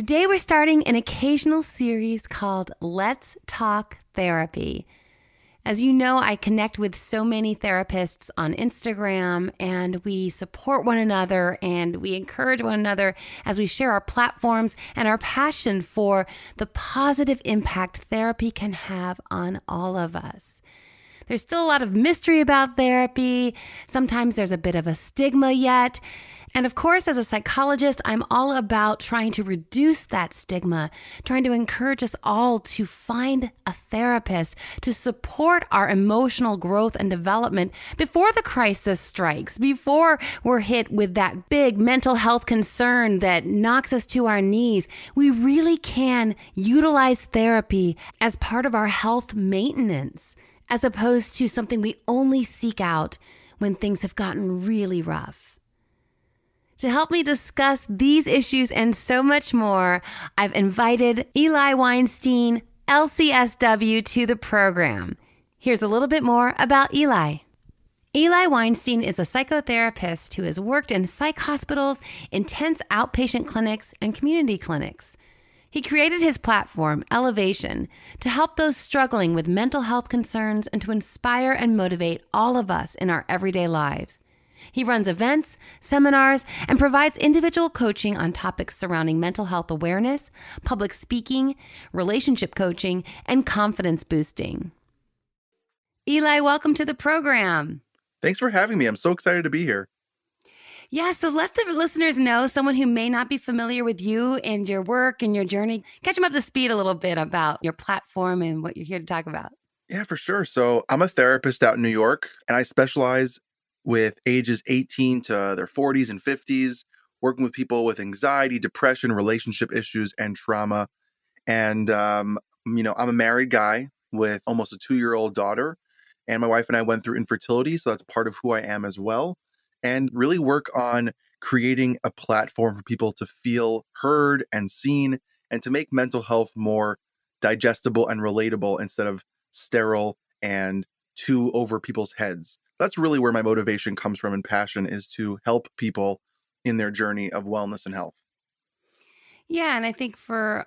Today we're starting an occasional series called Let's Talk Therapy. As you know, I connect with so many therapists on Instagram and we support one another and we encourage one another as we share our platforms and our passion for the positive impact therapy can have on all of us. There's still a lot of mystery about therapy. Sometimes there's a bit of a stigma yet. And of course, as a psychologist, I'm all about trying to reduce that stigma, trying to encourage us all to find a therapist to support our emotional growth and development before the crisis strikes, before we're hit with that big mental health concern that knocks us to our knees. We really can utilize therapy as part of our health maintenance, as opposed to something we only seek out when things have gotten really rough. To help me discuss these issues and so much more, I've invited Eli Weinstein, LCSW, to the program. Here's a little bit more about Eli. Eli Weinstein is a psychotherapist who has worked in psych hospitals, intense outpatient clinics, and community clinics. He created his platform, Elevation, to help those struggling with mental health concerns and to inspire and motivate all of us in our everyday lives. He runs events, seminars, and provides individual coaching on topics surrounding mental health awareness, public speaking, relationship coaching, and confidence boosting. Eli, welcome to the program. Thanks for having me. I'm so excited to be here. Yeah, so let the listeners know someone who may not be familiar with you and your work and your journey, catch them up to speed a little bit about your platform and what you're here to talk about. Yeah, for sure. So I'm a therapist out in New York and I specialize with ages 18 to their 40s and 50s, working with people with anxiety, depression, relationship issues, and trauma. And, um, you know, I'm a married guy with almost a two year old daughter. And my wife and I went through infertility. So that's part of who I am as well. And really work on creating a platform for people to feel heard and seen and to make mental health more digestible and relatable instead of sterile and too over people's heads that's really where my motivation comes from and passion is to help people in their journey of wellness and health. Yeah, and I think for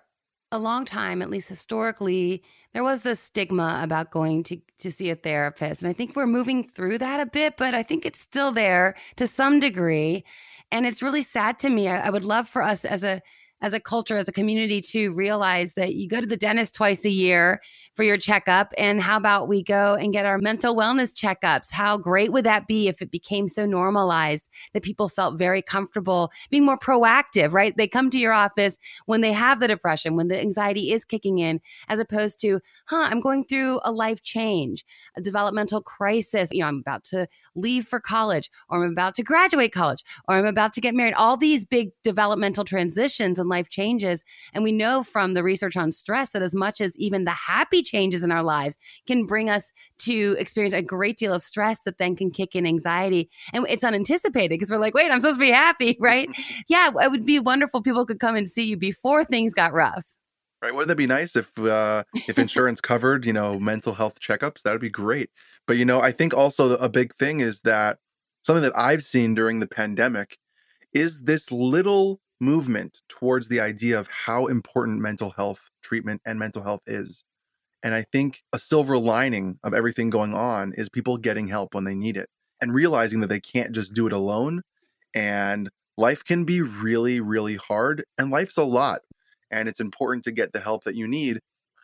a long time, at least historically, there was this stigma about going to, to see a therapist. And I think we're moving through that a bit, but I think it's still there to some degree. And it's really sad to me. I, I would love for us as a as a culture, as a community, to realize that you go to the dentist twice a year for your checkup. And how about we go and get our mental wellness checkups? How great would that be if it became so normalized that people felt very comfortable being more proactive, right? They come to your office when they have the depression, when the anxiety is kicking in, as opposed to, huh, I'm going through a life change, a developmental crisis. You know, I'm about to leave for college, or I'm about to graduate college, or I'm about to get married. All these big developmental transitions and life changes. And we know from the research on stress that as much as even the happy changes in our lives can bring us to experience a great deal of stress that then can kick in anxiety. And it's unanticipated because we're like, wait, I'm supposed to be happy, right? yeah, it would be wonderful people could come and see you before things got rough. Right. Wouldn't that be nice if uh, if insurance covered, you know, mental health checkups? That would be great. But you know, I think also a big thing is that something that I've seen during the pandemic is this little movement towards the idea of how important mental health treatment and mental health is. And I think a silver lining of everything going on is people getting help when they need it and realizing that they can't just do it alone. And life can be really, really hard, and life's a lot. And it's important to get the help that you need.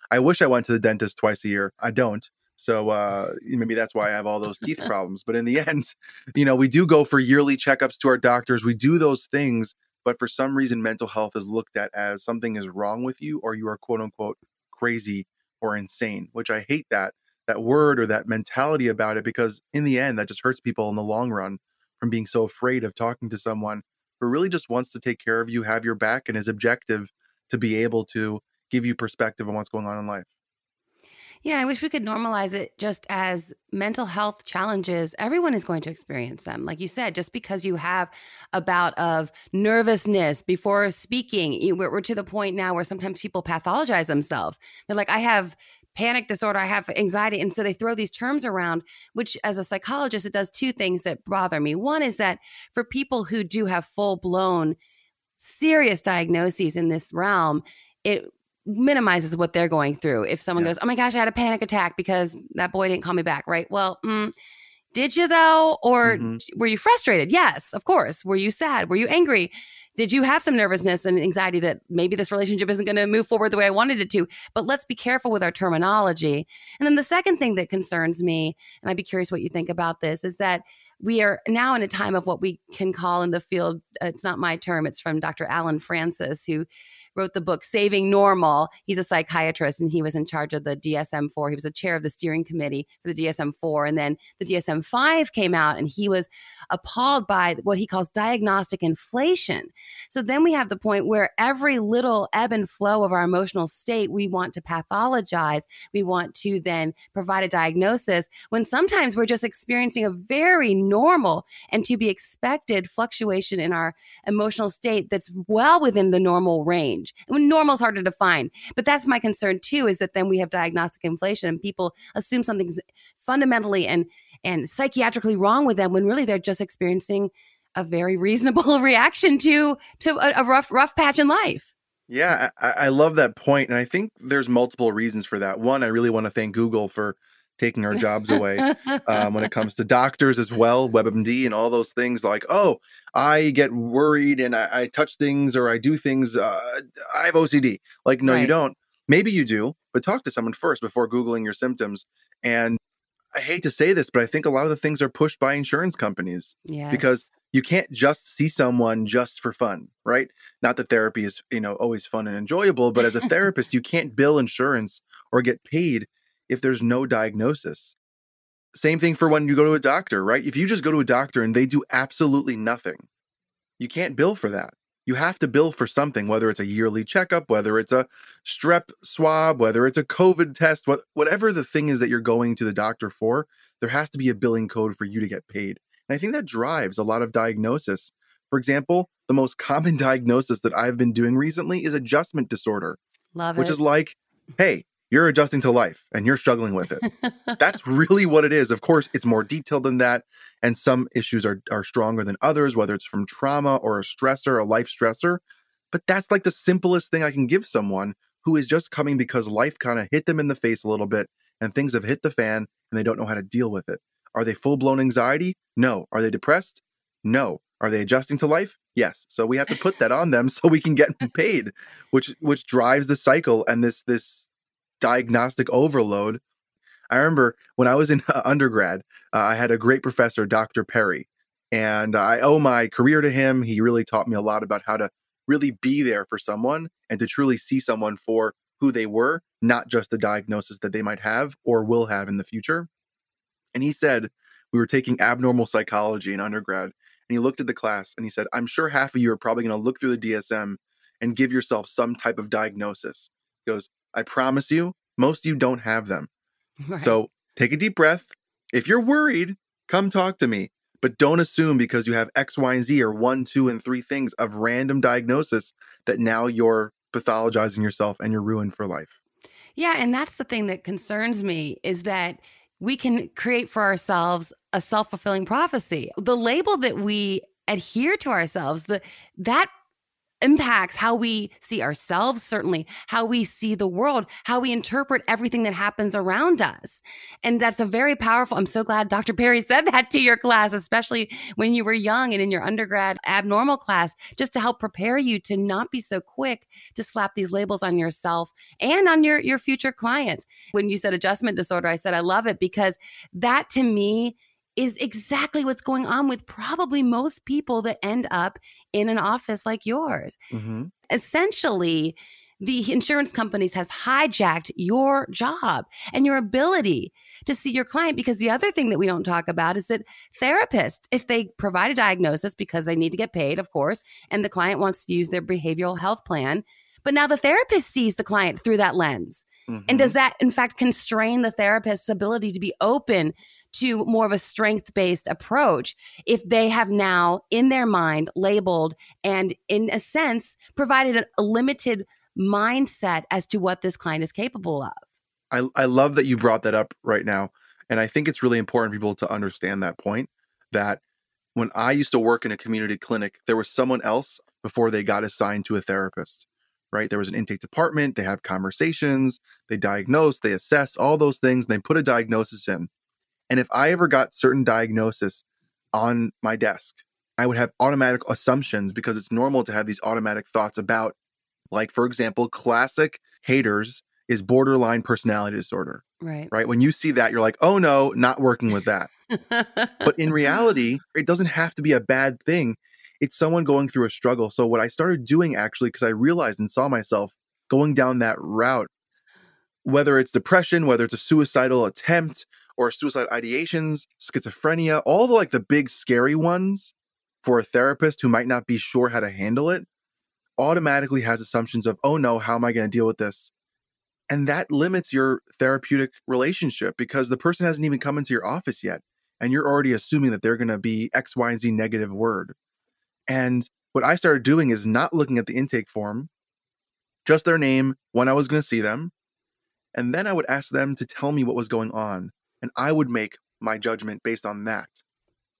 I wish I went to the dentist twice a year. I don't. So uh, maybe that's why I have all those teeth problems. But in the end, you know, we do go for yearly checkups to our doctors. We do those things but for some reason mental health is looked at as something is wrong with you or you are quote unquote crazy or insane which i hate that that word or that mentality about it because in the end that just hurts people in the long run from being so afraid of talking to someone who really just wants to take care of you have your back and is objective to be able to give you perspective on what's going on in life Yeah, I wish we could normalize it just as mental health challenges. Everyone is going to experience them. Like you said, just because you have a bout of nervousness before speaking, we're to the point now where sometimes people pathologize themselves. They're like, I have panic disorder, I have anxiety. And so they throw these terms around, which as a psychologist, it does two things that bother me. One is that for people who do have full blown serious diagnoses in this realm, it minimizes what they're going through. If someone yeah. goes, "Oh my gosh, I had a panic attack because that boy didn't call me back," right? Well, mm, did you though, or mm-hmm. were you frustrated? Yes, of course. Were you sad? Were you angry? Did you have some nervousness and anxiety that maybe this relationship isn't going to move forward the way I wanted it to? But let's be careful with our terminology. And then the second thing that concerns me, and I'd be curious what you think about this, is that we are now in a time of what we can call in the field, uh, it's not my term, it's from Dr. alan Frances, who wrote the book Saving Normal. He's a psychiatrist and he was in charge of the DSM 4. He was the chair of the steering committee for the DSM 4. And then the DSM 5 came out and he was appalled by what he calls diagnostic inflation. So then we have the point where every little ebb and flow of our emotional state, we want to pathologize. We want to then provide a diagnosis when sometimes we're just experiencing a very normal and to be expected fluctuation in our emotional state that's well within the normal range. When normal is hard to define, but that's my concern too. Is that then we have diagnostic inflation and people assume something's fundamentally and and psychiatrically wrong with them when really they're just experiencing a very reasonable reaction to to a, a rough rough patch in life. Yeah, I, I, love that point, and I think there's multiple reasons for that. One, I really want to thank Google for taking our jobs away um, when it comes to doctors as well, WebMD and all those things. Like, oh, I get worried and I, I touch things or I do things. Uh, I have OCD. Like, no, right. you don't. Maybe you do, but talk to someone first before Googling your symptoms. And I hate to say this, but I think a lot of the things are pushed by insurance companies yes. because you can't just see someone just for fun, right? Not that therapy is, you know, always fun and enjoyable, but as a therapist, you can't bill insurance or get paid if there's no diagnosis. Same thing for when you go to a doctor, right? If you just go to a doctor and they do absolutely nothing, you can't bill for that. You have to bill for something, whether it's a yearly checkup, whether it's a strep swab, whether it's a COVID test, whatever the thing is that you're going to the doctor for, there has to be a billing code for you to get paid. And I think that drives a lot of diagnosis. For example, the most common diagnosis that I've been doing recently is adjustment disorder. Love it. Which is like, hey, you're adjusting to life and you're struggling with it. That's really what it is. Of course, it's more detailed than that. And some issues are, are stronger than others, whether it's from trauma or a stressor, a life stressor. But that's like the simplest thing I can give someone who is just coming because life kind of hit them in the face a little bit and things have hit the fan and they don't know how to deal with it. Are they full blown anxiety? No. Are they depressed? No. Are they adjusting to life? Yes. So we have to put that on them so we can get paid, which which drives the cycle and this this diagnostic overload. I remember when I was in undergrad, uh, I had a great professor, Dr. Perry, and I owe my career to him. He really taught me a lot about how to really be there for someone and to truly see someone for who they were, not just the diagnosis that they might have or will have in the future. And he said, we were taking abnormal psychology in undergrad, and he looked at the class and he said, I'm sure half of you are probably going to look through the DSM and give yourself some type of diagnosis. He goes, I promise you, most of you don't have them. Right. So take a deep breath. If you're worried, come talk to me. But don't assume because you have X, Y, and Z or one, two, and three things of random diagnosis that now you're pathologizing yourself and you're ruined for life. Yeah. And that's the thing that concerns me is that we can create for ourselves a self fulfilling prophecy. The label that we adhere to ourselves, the that impacts how we see ourselves, certainly how we see the world, how we interpret everything that happens around us. And that's a very powerful. I'm so glad Dr. Perry said that to your class, especially when you were young and in your undergrad abnormal class, just to help prepare you to not be so quick to slap these labels on yourself and on your, your future clients. When you said adjustment disorder, I said, I love it because that to me is exactly what's going on with probably most people that end up in an office like yours. Mm-hmm. Essentially, the insurance companies have hijacked your job and your ability to see your client because the other thing that we don't talk about is that therapists if they provide a diagnosis because they need to get paid of course and the client wants to use their behavioral health plan but now the therapist sees the client through that lens Mm-hmm. And does that, in fact, constrain the therapist's ability to be open to more of a strength based approach if they have now in their mind labeled and, in a sense, provided a, a limited mindset as to what this client is capable of? I, I love that you brought that up right now. And I think it's really important for people to understand that point that when I used to work in a community clinic, there was someone else before they got assigned to a therapist, right? There was an intake department, they have conversations, they diagnose, they assess all those things, and they put a diagnosis in. And if I ever got certain diagnosis on my desk, I would have automatic assumptions because it's normal to have these automatic thoughts about, like, for example, classic haters is borderline personality disorder. Right. Right. When you see that, you're like, oh no, not working with that. but in reality, it doesn't have to be a bad thing. It's someone going through a struggle. So, what I started doing actually, because I realized and saw myself going down that route, whether it's depression, whether it's a suicidal attempt or suicide ideations, schizophrenia, all the like the big scary ones for a therapist who might not be sure how to handle it, automatically has assumptions of, oh no, how am I going to deal with this? And that limits your therapeutic relationship because the person hasn't even come into your office yet. And you're already assuming that they're going to be X, Y, and Z negative word. And what I started doing is not looking at the intake form, just their name, when I was going to see them. And then I would ask them to tell me what was going on. And I would make my judgment based on that.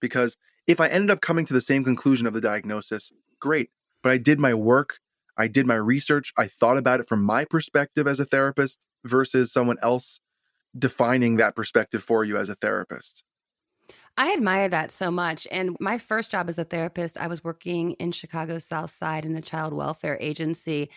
Because if I ended up coming to the same conclusion of the diagnosis, great. But I did my work I did my research. I thought about it from my perspective as a therapist versus someone else defining that perspective for you as a therapist. I admire that so much. And my first job as a therapist, I was working in Chicago South Side in a child welfare agency.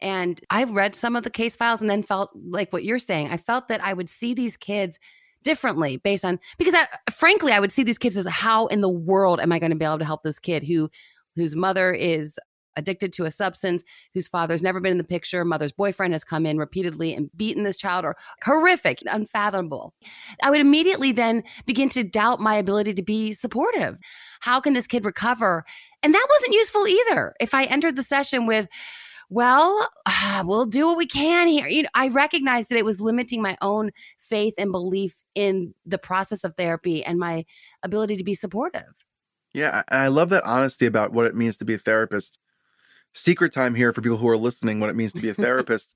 And I read some of the case files and then felt like what you're saying. I felt that I would see these kids differently based on because I, frankly I would see these kids as how in the world am I going to be able to help this kid who whose mother is addicted to a substance, whose father's never been in the picture, mother's boyfriend has come in repeatedly and beaten this child, or horrific, unfathomable. I would immediately then begin to doubt my ability to be supportive. How can this kid recover? And that wasn't useful either. If I entered the session with, well, we'll do what we can here. You know, I recognized that it was limiting my own faith and belief in the process of therapy and my ability to be supportive. Yeah, and I love that honesty about what it means to be a therapist secret time here for people who are listening what it means to be a therapist.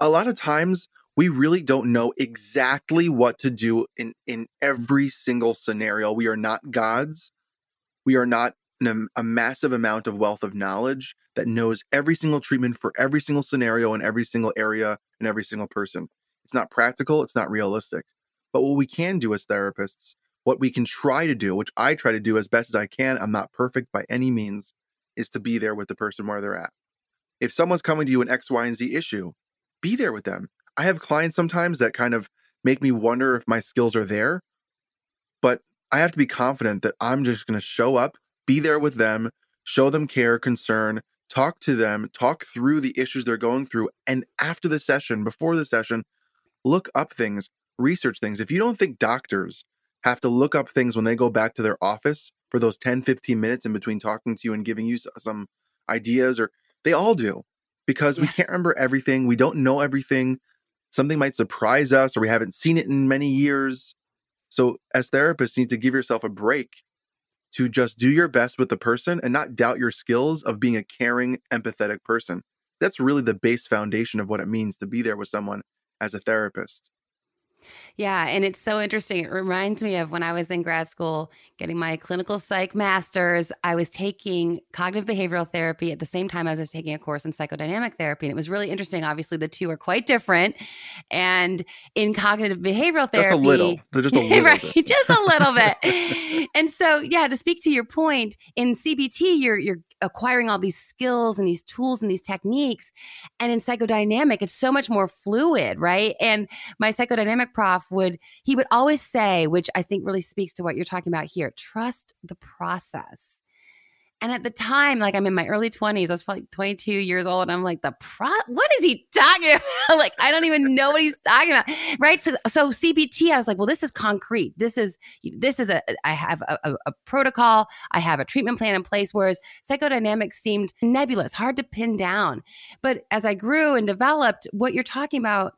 a lot of times we really don't know exactly what to do in in every single scenario. We are not gods. We are not a massive amount of wealth of knowledge that knows every single treatment for every single scenario in every single area and every single person. It's not practical, it's not realistic. But what we can do as therapists, what we can try to do, which I try to do as best as I can, I'm not perfect by any means, is to be there with the person where they're at. If someone's coming to you an X, Y, and Z issue, be there with them. I have clients sometimes that kind of make me wonder if my skills are there, but I have to be confident that I'm just going to show up, be there with them, show them care, concern, talk to them, talk through the issues they're going through. And after the session, before the session, look up things, research things. If you don't think doctors have to look up things when they go back to their office for those 10, 15 minutes in between talking to you and giving you some ideas, or they all do because we can't remember everything. We don't know everything. Something might surprise us, or we haven't seen it in many years. So, as therapists, you need to give yourself a break to just do your best with the person and not doubt your skills of being a caring, empathetic person. That's really the base foundation of what it means to be there with someone as a therapist. Yeah, and it's so interesting. It reminds me of when I was in grad school getting my clinical psych master's. I was taking cognitive behavioral therapy at the same time as I was taking a course in psychodynamic therapy. And it was really interesting. Obviously, the two are quite different. And in cognitive behavioral therapy, just a little, they're just a little right, bit. just a little bit. and so, yeah, to speak to your point, in CBT, you're you're acquiring all these skills and these tools and these techniques. And in psychodynamic, it's so much more fluid, right? And my psychodynamic prof would, he would always say, which I think really speaks to what you're talking about here trust the process. And at the time, like I'm in my early 20s, I was probably 22 years old. And I'm like, the pro, what is he talking about? like, I don't even know what he's talking about. Right. So, so CBT, I was like, well, this is concrete. This is, this is a, I have a, a, a protocol. I have a treatment plan in place. Whereas psychodynamics seemed nebulous, hard to pin down. But as I grew and developed, what you're talking about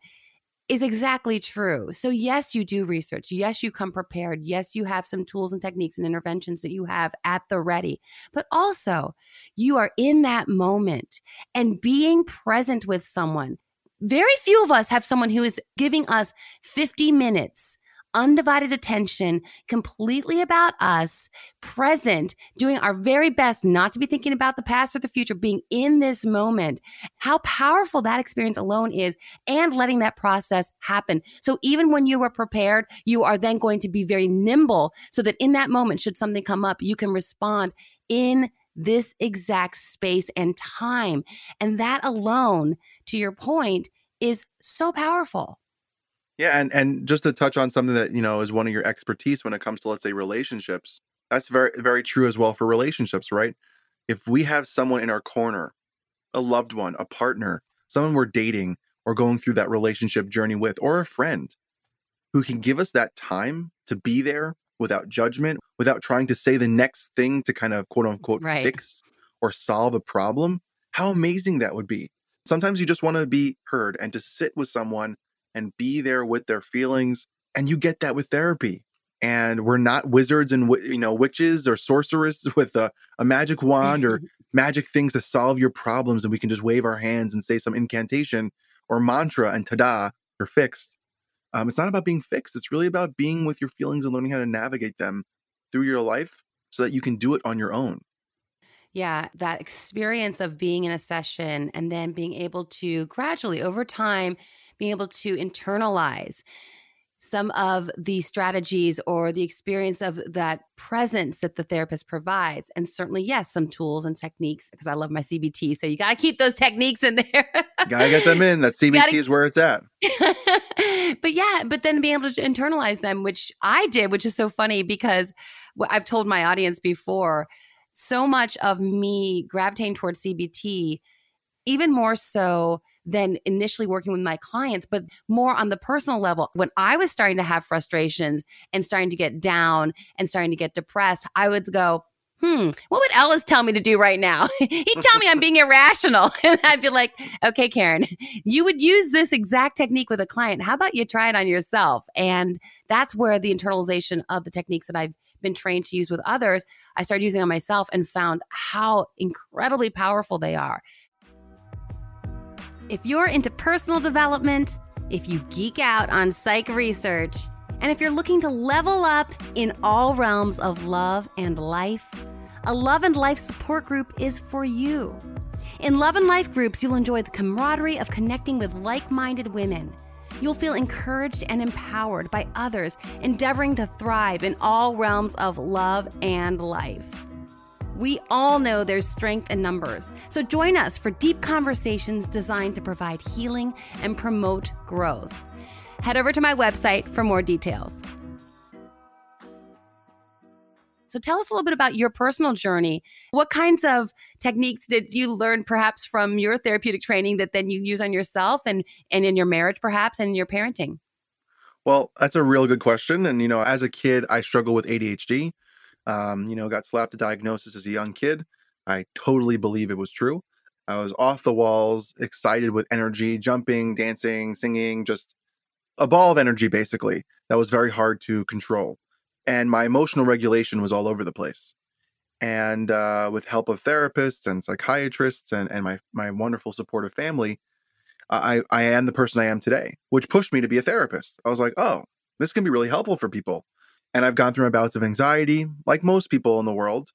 is exactly true. So, yes, you do research. Yes, you come prepared. Yes, you have some tools and techniques and interventions that you have at the ready. But also, you are in that moment and being present with someone. Very few of us have someone who is giving us 50 minutes undivided attention, completely about us, present, doing our very best not to be thinking about the past or the future, being in this moment, how powerful that experience alone is and letting that process happen. So even when you are prepared, you are then going to be very nimble so that in that moment, should something come up, you can respond in this exact space and time. And that alone, to your point, is so powerful. Yeah, and and just to touch on something that you know is one of your expertise when it comes to let's say relationships. That's very very true as well for relationships, right? If we have someone in our corner, a loved one, a partner, someone we're dating or going through that relationship journey with, or a friend who can give us that time to be there without judgment, without trying to say the next thing to kind of quote unquote right. fix or solve a problem, how amazing that would be. Sometimes you just want to be heard and to sit with someone and be there with their feelings. And you get that with therapy. And we're not wizards and you know witches or sorcerers with a, a magic wand or magic things to solve your problems, and we can just wave our hands and say some incantation or mantra, and ta-da, you're fixed. Um, it's not about being fixed. It's really about being with your feelings and learning how to navigate them through your life so that you can do it on your own. Yeah, that experience of being in a session and then being able to gradually over time being able to internalize some of the strategies or the experience of that presence that the therapist provides. And certainly, yes, some tools and techniques because I love my CBT. So you got to keep those techniques in there. got to get them in. That CBT gotta... is where it's at. but yeah, but then being able to internalize them, which I did, which is so funny because I've told my audience before so much of me gravitating towards CBT, even more so than initially working with my clients, but more on the personal level. When I was starting to have frustrations and starting to get down and starting to get depressed, I would go, hmm, what would Ellis tell me to do right now? He'd tell me I'm being irrational. And I'd be like, okay, Karin, you would use this exact technique with a client. How about you try it on yourself? And that's where the internalization of the techniques that I've been trained to use with others, I started using on myself and found how incredibly powerful they are. If you're into personal development, if you geek out on psych research, and if you're looking to level up in all realms of love and life, a Love and Life support group is for you. In Love and Life groups, you'll enjoy the camaraderie of connecting with like minded women. You'll feel encouraged and empowered by others endeavoring to thrive in all realms of love and life. We all know there's strength in numbers, so join us for deep conversations designed to provide healing and promote growth. Head over to my website for more details. So tell us a little bit about your personal journey. What kinds of techniques did you learn perhaps from your therapeutic training that then you use on yourself and and in your marriage perhaps and in your parenting? Well, that's a real good question. And you know, as a kid, I struggled with ADHD. Um, you know, got slapped a diagnosis as a young kid. I totally believe it was true. I was off the walls, excited with energy, jumping, dancing, singing, just a ball of energy, basically, that was very hard to control. And my emotional regulation was all over the place. And uh, with help of therapists and psychiatrists and, and my, my wonderful supportive family, I, I am the person I am today, which pushed me to be a therapist. I was like, oh, this can be really helpful for people. And I've gone through my bouts of anxiety, like most people in the world.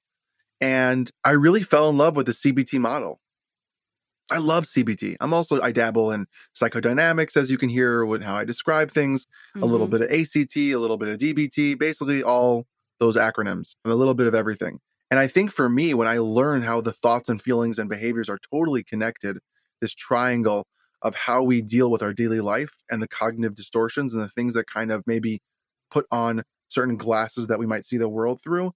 And I really fell in love with the CBT model. I love CBT. I'm also I dabble in psychodynamics, as you can hear with how I describe things. Mm-hmm. A little bit of ACT, a little bit of DBT, basically all those acronyms, and a little bit of everything. And I think for me, when I learn how the thoughts and feelings and behaviors are totally connected, this triangle of how we deal with our daily life and the cognitive distortions and the things that kind of maybe put on certain glasses that we might see the world through,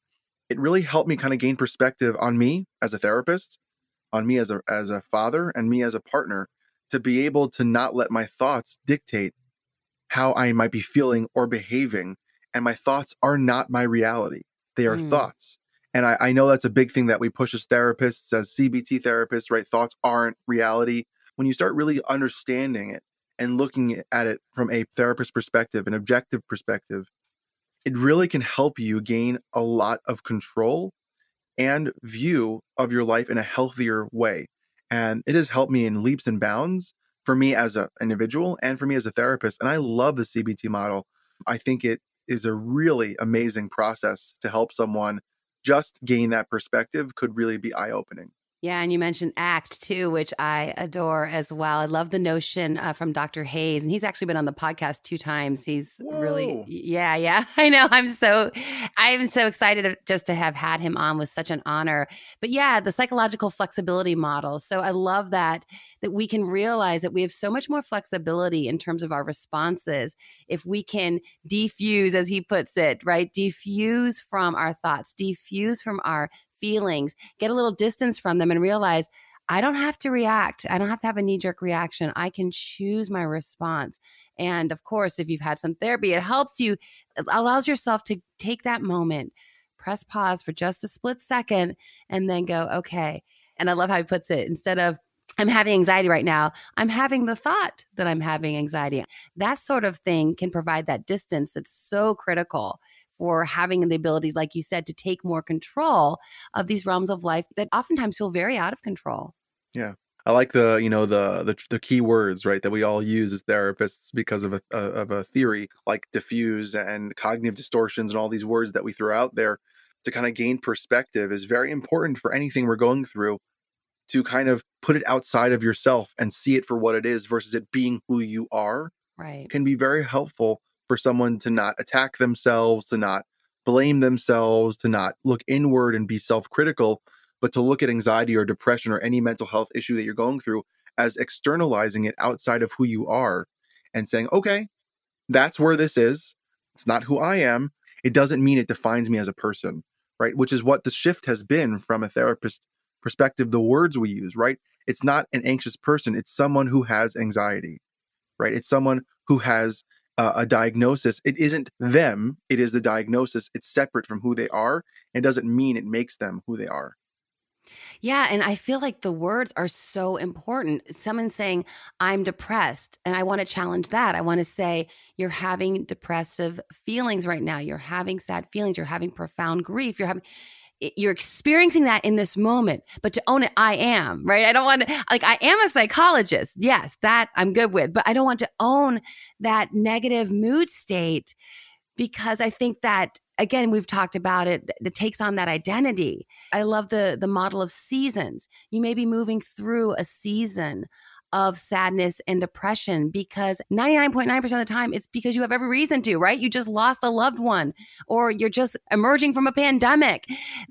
it really helped me kind of gain perspective on me as a therapist, on me as a as a father, and me as a partner to be able to not let my thoughts dictate how I might be feeling or behaving. And my thoughts are not my reality. They are mm. thoughts. And I, I know that's a big thing that we push as therapists, as CBT therapists, right? Thoughts aren't reality. When you start really understanding it and looking at it from a therapist perspective, an objective perspective, it really can help you gain a lot of control and view of your life in a healthier way. And it has helped me in leaps and bounds for me as an individual and for me as a therapist. And I love the CBT model. I think it is a really amazing process to help someone just gain that perspective could really be eye opening. Yeah, and you mentioned ACT too, which I adore as well. I love the notion uh, from Dr. Hayes, and he's actually been on the podcast two times. He's Whoa. really, yeah, yeah. I know. I'm so, I'm so excited just to have had him on. Was such an honor. But yeah, the psychological flexibility model. So I love that that we can realize that we have so much more flexibility in terms of our responses if we can defuse, as he puts it, right? Defuse from our thoughts, defuse from our feelings, get a little distance from them and realize I don't have to react. I don't have to have a knee jerk reaction. I can choose my response. And of course, if you've had some therapy, it helps you, it allows yourself to take that moment, press pause for just a split second, and then go, okay. And I love how he puts it instead of, I'm having anxiety right now. I'm having the thought that I'm having anxiety. That sort of thing can provide that distance that's so critical for having the ability, like you said, to take more control of these realms of life that oftentimes feel very out of control. Yeah. I like the you know the, the the key words right that we all use as therapists because of a, a of a theory like defuse and cognitive distortions and all these words that we throw out there to kind of gain perspective is very important for anything we're going through to kind of put it outside of yourself and see it for what it is versus it being who you are right can be very helpful for someone to not attack themselves, to not blame themselves, to not look inward and be self critical, but to look at anxiety or depression or any mental health issue that you're going through as externalizing it outside of who you are and saying, okay, that's where this is. It's not who I am. It doesn't mean it defines me as a person, right? Which is what the shift has been from a therapist perspective, the words we use, right? It's not an anxious person, it's someone who has anxiety, right? It's someone who has uh, a diagnosis, it isn't them, it is the diagnosis. It's separate from who they are. and doesn't mean it makes them who they are. Yeah. And I feel like the words are so important. Someone saying, I'm depressed, and I want to challenge that. I want to say, you're having depressive feelings right now. You're having sad feelings. You're having profound grief. You're having, you're experiencing that in this moment, but to own it, I am, right? I don't want to, like, I am a psychologist. Yes, that I'm good with, but I don't want to own that negative mood state because I think that again we've talked about it it takes on that identity i love the the model of seasons you may be moving through a season of sadness and depression because 99.9% of the time it's because you have every reason to, right? You just lost a loved one or you're just emerging from a pandemic.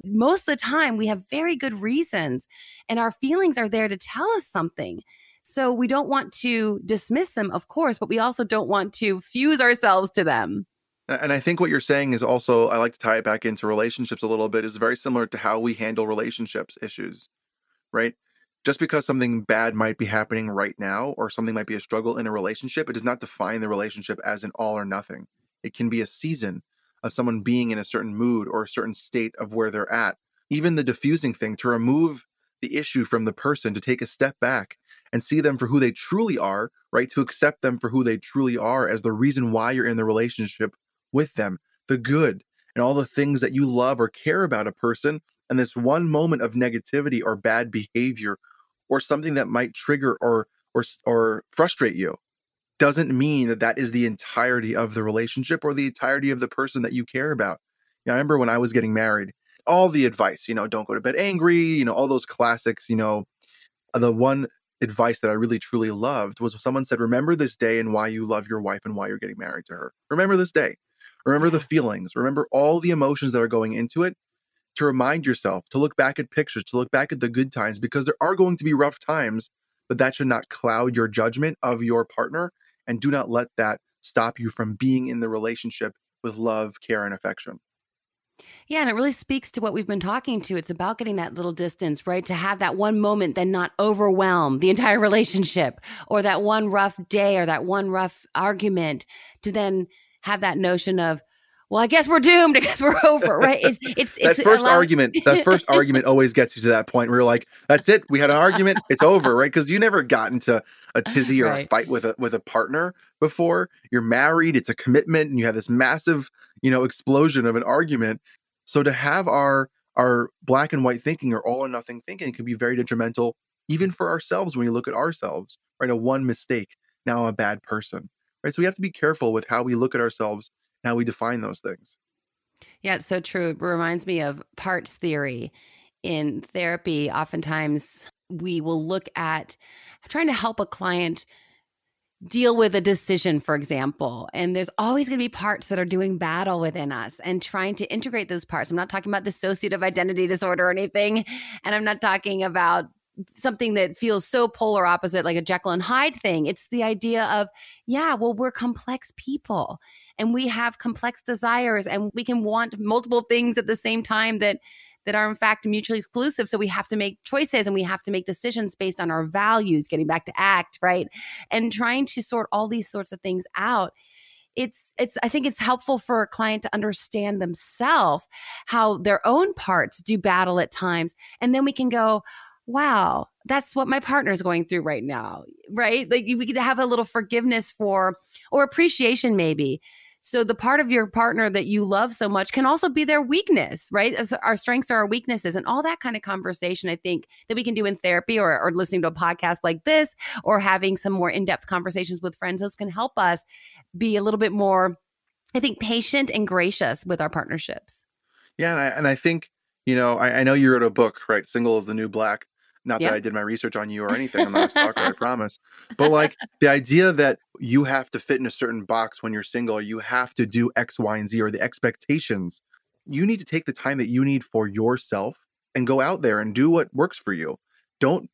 Most of the time we have very good reasons and our feelings are there to tell us something. So we don't want to dismiss them, of course, but we also don't want to fuse ourselves to them. And I think what you're saying is also, I like to tie it back into relationships a little bit, is very similar to how we handle relationships issues, right? Just because something bad might be happening right now or something might be a struggle in a relationship, it does not define the relationship as an all or nothing. It can be a season of someone being in a certain mood or a certain state of where they're at. Even the defusing thing to remove the issue from the person, to take a step back and see them for who they truly are, right? To accept them for who they truly are as the reason why you're in the relationship with them, the good and all the things that you love or care about a person. And this one moment of negativity or bad behavior or something that might trigger or or or frustrate you doesn't mean that that is the entirety of the relationship or the entirety of the person that you care about. You know, I remember when I was getting married, all the advice, you know, don't go to bed angry, you know, all those classics, you know, uh, the one advice that I really truly loved was someone said, Remember this day and why you love your wife and why you're getting married to her. Remember this day. Remember the feelings. Remember all the emotions that are going into it to remind yourself, to look back at pictures, to look back at the good times, because there are going to be rough times, but that should not cloud your judgment of your partner. And do not let that stop you from being in the relationship with love, care, and affection. Yeah, and it really speaks to what we've been talking to. It's about getting that little distance, right? To have that one moment, then not overwhelm the entire relationship, or that one rough day, or that one rough argument, to then have that notion of, well, I guess we're doomed. I guess we're over, right? It's it's, that it's first allow- argument. That first argument always gets you to that point where you're like, "That's it. We had an argument. It's over." Right? Because you never got into a tizzy or a fight with a with a partner before. You're married. It's a commitment, and you have this massive, you know, explosion of an argument. So to have our our black and white thinking or all or nothing thinking can be very detrimental, even for ourselves when we look at ourselves. Right? A one mistake, now I'm a bad person. Right? So we have to be careful with how we look at ourselves, how we define those things. Yeah, it's so true. It reminds me of parts theory. In therapy, oftentimes we will look at trying to help a client deal with a decision, for example. And there's always going to be parts that are doing battle within us and trying to integrate those parts. I'm not talking about dissociative identity disorder or anything. And I'm not talking about something that feels so polar opposite, like a Jekyll and Hyde thing. It's the idea of, yeah, well, we're complex people and we have complex desires and we can want multiple things at the same time that that are in fact mutually exclusive so we have to make choices and we have to make decisions based on our values getting back to act right and trying to sort all these sorts of things out it's it's i think it's helpful for a client to understand themselves how their own parts do battle at times and then we can go wow that's what my partner's going through right now right like we could have a little forgiveness for or appreciation maybe so the part of your partner that you love so much can also be their weakness, right? As our strengths are our weaknesses and all that kind of conversation, I think that we can do in therapy or, or listening to a podcast like this or having some more in-depth conversations with friends. Those can help us be a little bit more, I think, patient and gracious with our partnerships. Yeah, and I, and I think you know I, I know you wrote a book, right? Single is the new black. Not Yeah. that I did my research on you or anything. I'm not a stalker, I promise. But like the idea that you have to fit in a certain box when you're single, or you have to do X, Y, and Z, or the expectations. You need to take the time that you need for yourself and go out there and do what works for you. Don't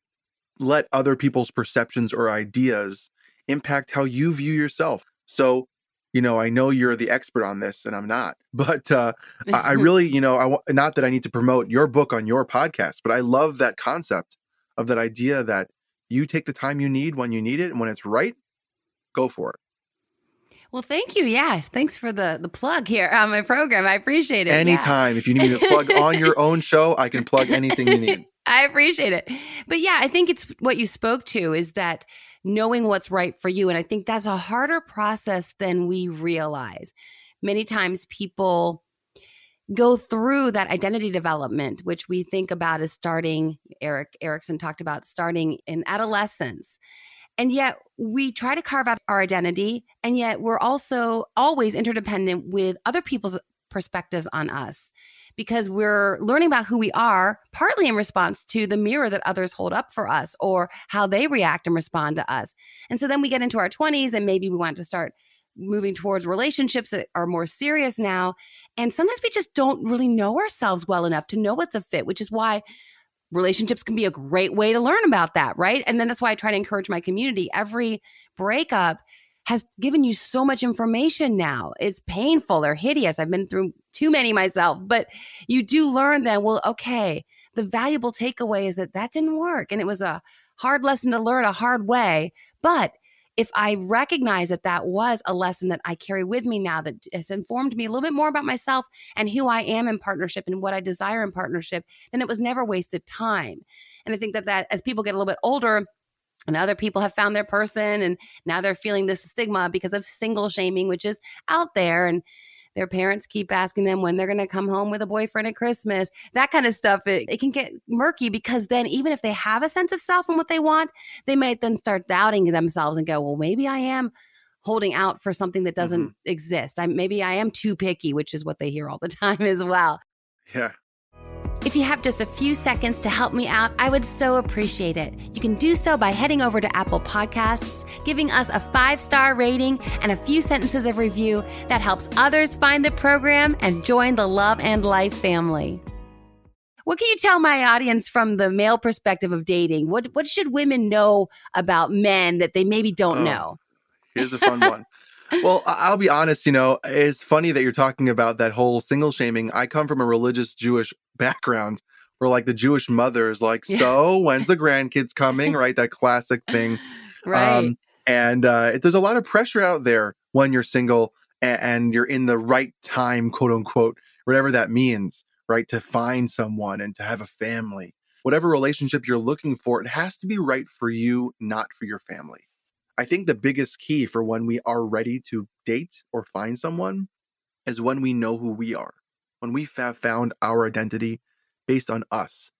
let other people's perceptions or ideas impact how you view yourself. So, you know, I know you're the expert on this, and I'm not, but uh, I, really, you know, I wa- not that I need to promote your book on your podcast, but I love that concept of that idea that you take the time you need when you need it, and when it's right, go for it. Well, thank you. Yeah. Thanks for the the plug here on my program. I appreciate it. Yeah. Anytime, if you need me to plug on your own show, I can plug anything you need. I appreciate it. But yeah, I think it's what you spoke to is that knowing what's right for you. And I think that's a harder process than we realize. Many times people go through that identity development, which we think about as starting, Erik Erikson talked about starting in adolescence. And yet we try to carve out our identity, and yet we're also always interdependent with other people's perspectives on us because we're learning about who we are, partly in response to the mirror that others hold up for us or how they react and respond to us. And so then we get into our 20s and maybe we want to start moving towards relationships that are more serious now. And sometimes we just don't really know ourselves well enough to know what's a fit, which is why relationships can be a great way to learn about that, right? And then that's why I try to encourage my community. Every breakup has given you so much information now. It's painful or hideous. I've been through too many myself, but you do learn then, well, okay, the valuable takeaway is that that didn't work. And it was a hard lesson to learn a hard way. But if I recognize that that was a lesson that I carry with me now that has informed me a little bit more about myself and who I am in partnership and what I desire in partnership, then it was never wasted time. And I think that that as people get a little bit older, and other people have found their person and now they're feeling this stigma because of single shaming which is out there and their parents keep asking them when they're going to come home with a boyfriend at christmas that kind of stuff it, it can get murky because then even if they have a sense of self and what they want they might then start doubting themselves and go well maybe i am holding out for something that doesn't mm-hmm. exist. I, maybe i am too picky which is what they hear all the time as well. Yeah. If you have just a few seconds to help me out, I would so appreciate it. You can do so by heading over to Apple Podcasts, giving us a five star rating and a few sentences of review that helps others find the program and join the Love and Life family. What can you tell my audience from the male perspective of dating? What what should women know about men that they maybe don't Oh. know? Here's a fun one. Well, I'll be honest, you know, it's funny that you're talking about that whole single shaming. I come from a religious Jewish background where like the Jewish mother is like, so when's the grandkids coming? Right? That classic thing. Right. Um, and uh, there's a lot of pressure out there when you're single. and, and you're in the right time, quote unquote, whatever that means, right? To find someone and to have a family. Whatever relationship you're looking for, it has to be right for you, not for your family. I think the biggest key for when we are ready to date or find someone is when we know who we are, when we have found our identity based on us,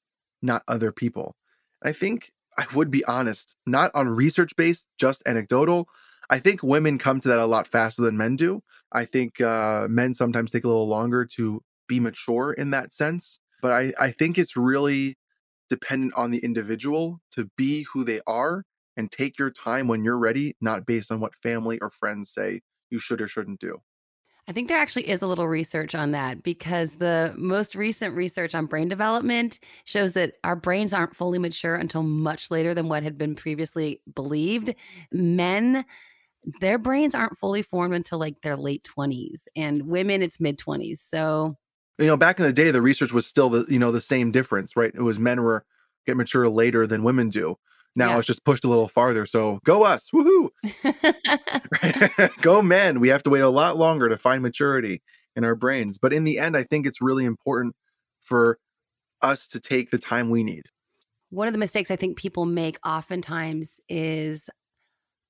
not other people. I think I would be honest, not on research based, just anecdotal. I think women come to that a lot faster than men do. I think uh, men sometimes take a little longer to be mature in that sense. But I, I think it's really dependent on the individual to be who they are and take your time when you're ready, not based on what family or friends say you should or shouldn't do. I think there actually is a little research on that because the most recent research on brain development shows that our brains aren't fully mature until much later than what had been previously believed. Men, their brains aren't fully formed until like their late 20s, and women, it's mid 20s. So, you know, back in the day, the research was still the, you know, the same difference, right? It was men were get mature later than women do. Now yeah. it's just pushed a little farther. So go us. Woohoo. go men. We have to wait a lot longer to find maturity in our brains. But in the end, I think it's really important for us to take the time we need. One of the mistakes I think people make oftentimes is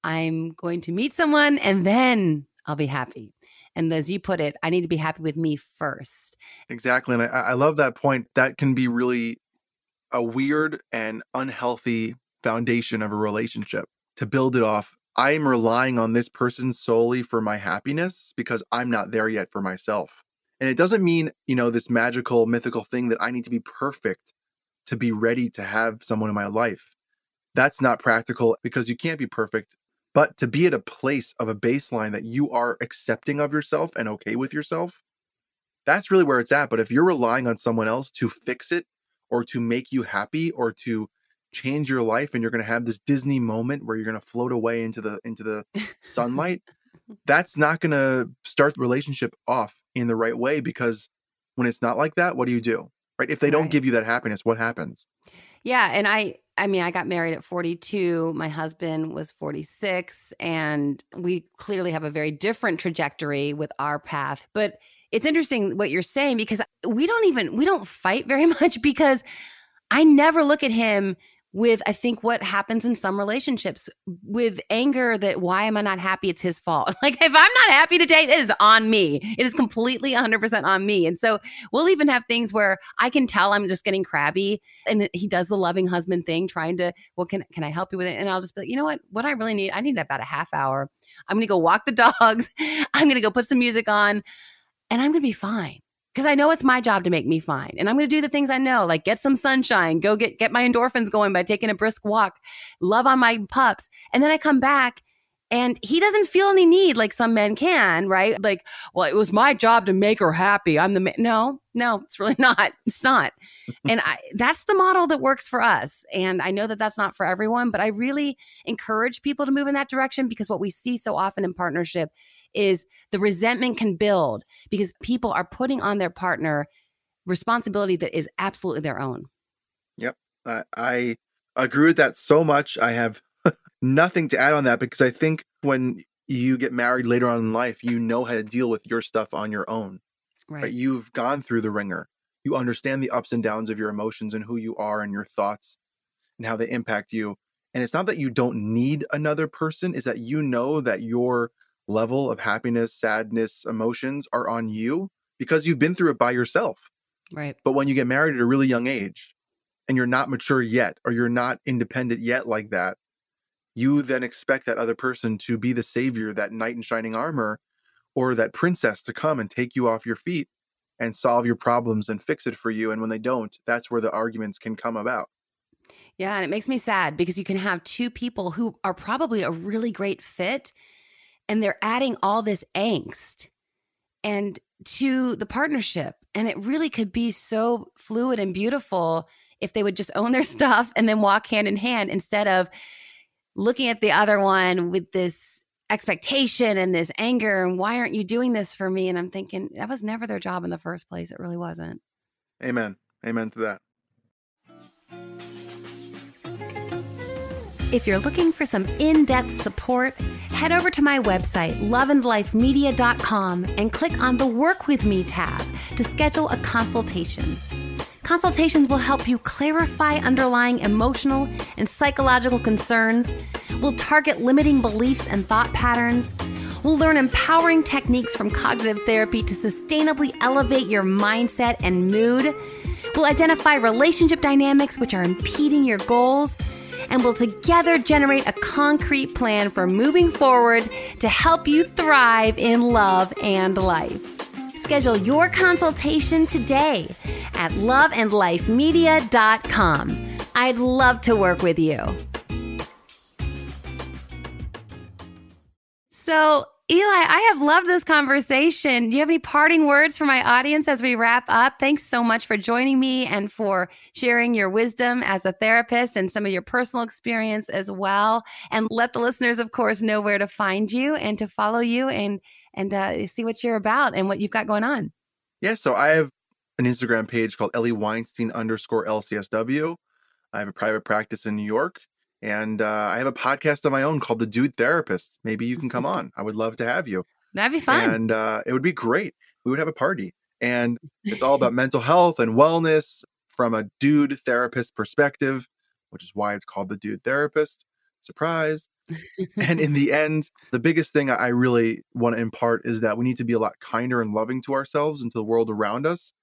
I'm going to meet someone and then I'll be happy. And as you put it, I need to be happy with me first. Exactly. And I, I love that point. That can be really a weird and unhealthy foundation of a relationship to build it off. I'm relying on this person solely for my happiness because I'm not there yet for myself. And it doesn't mean, you know, this magical, mythical thing that I need to be perfect to be ready to have someone in my life. That's not practical because you can't be perfect. But to be at a place of a baseline that you are accepting of yourself and okay with yourself, that's really where it's at. But if you're relying on someone else to fix it or to make you happy or to change your life and you're going to have this Disney moment where you're going to float away into the into the sunlight, that's not going to start the relationship off in the right way because when it's not like that, what do you do? Right? If they don't right. give you that happiness, what happens? Yeah, and I I mean, I got married at 42. My husband was 46 and we clearly have a very different trajectory with our path. But it's interesting what you're saying because we don't even we don't fight very much because I never look at him with I think what happens in some relationships with anger that why am I not happy? It's his fault. Like if I'm not happy today, it is on me. It is completely 100% on me. And so we'll even have things where I can tell I'm just getting crabby and he does the loving husband thing trying to, well can can I help you with it? And I'll just be like, "You know what? What I really need, I need about a half hour. I'm to go walk the dogs. I'm to go put some music on and I'm to be fine." Because I know it's my job to make me fine. And I'm going to do the things I know, like get some sunshine, go get, get my endorphins going by taking a brisk walk, love on my pups. And then I come back and he doesn't feel any need like some men can, right? Like, well, it was my job to make her happy. I'm the man. No, no, it's really not. It's not. and I, that's the model that works for us. And I know that that's not for everyone, but I really encourage people to move in that direction because what we see so often in partnership is the resentment can build because people are putting on their partner responsibility that is absolutely their own. Yep. I, I agree with that so much. I have nothing to add on that because I think when you get married later on in life, you know how to deal with your stuff on your own. Right. right. You've gone through the wringer. You understand the ups and downs of your emotions and who you are and your thoughts and how they impact you. And it's not that you don't need another person, is that you know that your level of happiness, sadness, emotions are on you because you've been through it by yourself. Right. But when you get married at a really young age and you're not mature yet or you're not independent yet like that, you then expect that other person to be the savior, that knight in shining armor, or that princess to come and take you off your feet and solve your problems and fix it for you. And when they don't, that's where the arguments can come about. Yeah, and it makes me sad because you can have two people who are probably a really great fit and they're adding all this angst and to the partnership. And it really could be so fluid and beautiful if they would just own their stuff and then walk hand in hand instead of looking at the other one with this expectation and this anger and why aren't you doing this for me? And i'm thinking that was never their job in the first place. It really wasn't. Amen. Amen to that If you're looking for some in depth support, head over to my website, loveandlifemedia.com, and click on the Work With Me tab to schedule a consultation. Consultations will help you clarify underlying emotional and psychological concerns. We'll target limiting beliefs and thought patterns. We'll learn empowering techniques from cognitive therapy to sustainably elevate your mindset and mood. We'll identify relationship dynamics which are impeding your goals. And we'll together generate a concrete plan for moving forward to help you thrive in love and life. Schedule your consultation today at loveandlifemedia.com. I'd love to work with you. So, Eli, I have loved this conversation. Do you have any parting words for my audience as we wrap up? Thanks so much for joining me and for sharing your wisdom as a therapist and some of your personal experience as well. And let the listeners, of course, know where to find you and to follow you and and uh, see what you're about and what you've got going on. Yeah, so I have an Instagram page called Ellie Weinstein underscore LCSW. I have a private practice in New York. And uh, I have a podcast of my own called The Dude Therapist. Maybe you can come on. I would love to have you. That'd be fun. And uh, it would be great. We would have a party. And it's all about mental health and wellness from a dude therapist perspective, which is why it's called The Dude Therapist. Surprise. and in the end, the biggest thing I really want to impart is that we need to be a lot kinder and loving to ourselves and to the world around us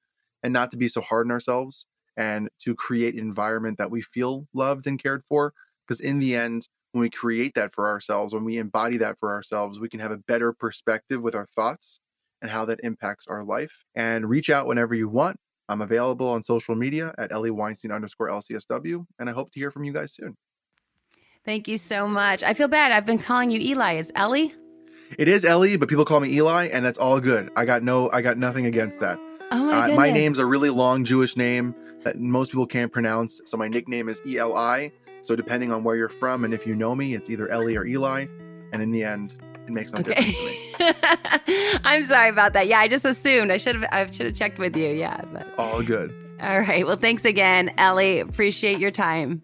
and not to be so hard on ourselves and to create an environment that we feel loved and cared for because in the end, when we create that for ourselves, when we embody that for ourselves, we can have a better perspective with our thoughts and how that impacts our life. And reach out whenever you want. I'm available on social media at Ellie Weinstein underscore LCSW, and I hope to hear from you guys soon. Thank you so much. I feel bad. I've been calling you Eli. Is Ellie? It is Ellie, but people call me Eli, and that's all good. I got no, I got nothing against that. Oh my, uh, my name's a really long Jewish name that most people can't pronounce, so my nickname is E L I. So depending on where you're from and if you know me, it's either Ellie or Eli. And in the end, it makes no okay. difference I'm sorry about that. Yeah, I just assumed I should have I should have checked with you. Yeah, but all good. All right. Well, thanks again, Ellie. Appreciate your time.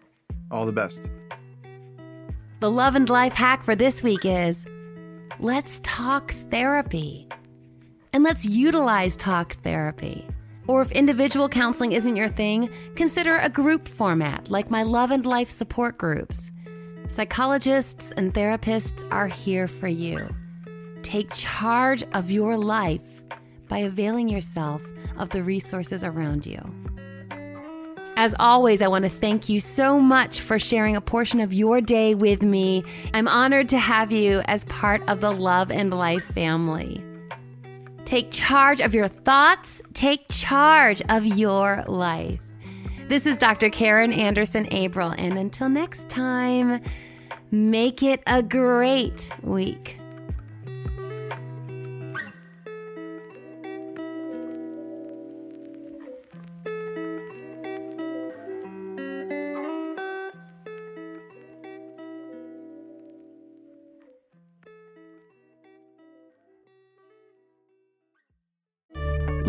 All the best. The love and life hack for this week is let's talk therapy. And let's utilize talk therapy. Or if individual counseling isn't your thing, consider a group format like my Love and Life support groups. Psychologists and therapists are here for you. Take charge of your life by availing yourself of the resources around you. As always, I want to thank you so much for sharing a portion of your day with me. I'm honored to have you as part of the Love and Life family. Take charge of your thoughts, take charge of your life. This is Dr. Karin Anderson Abrell, and until next time, make it a great week.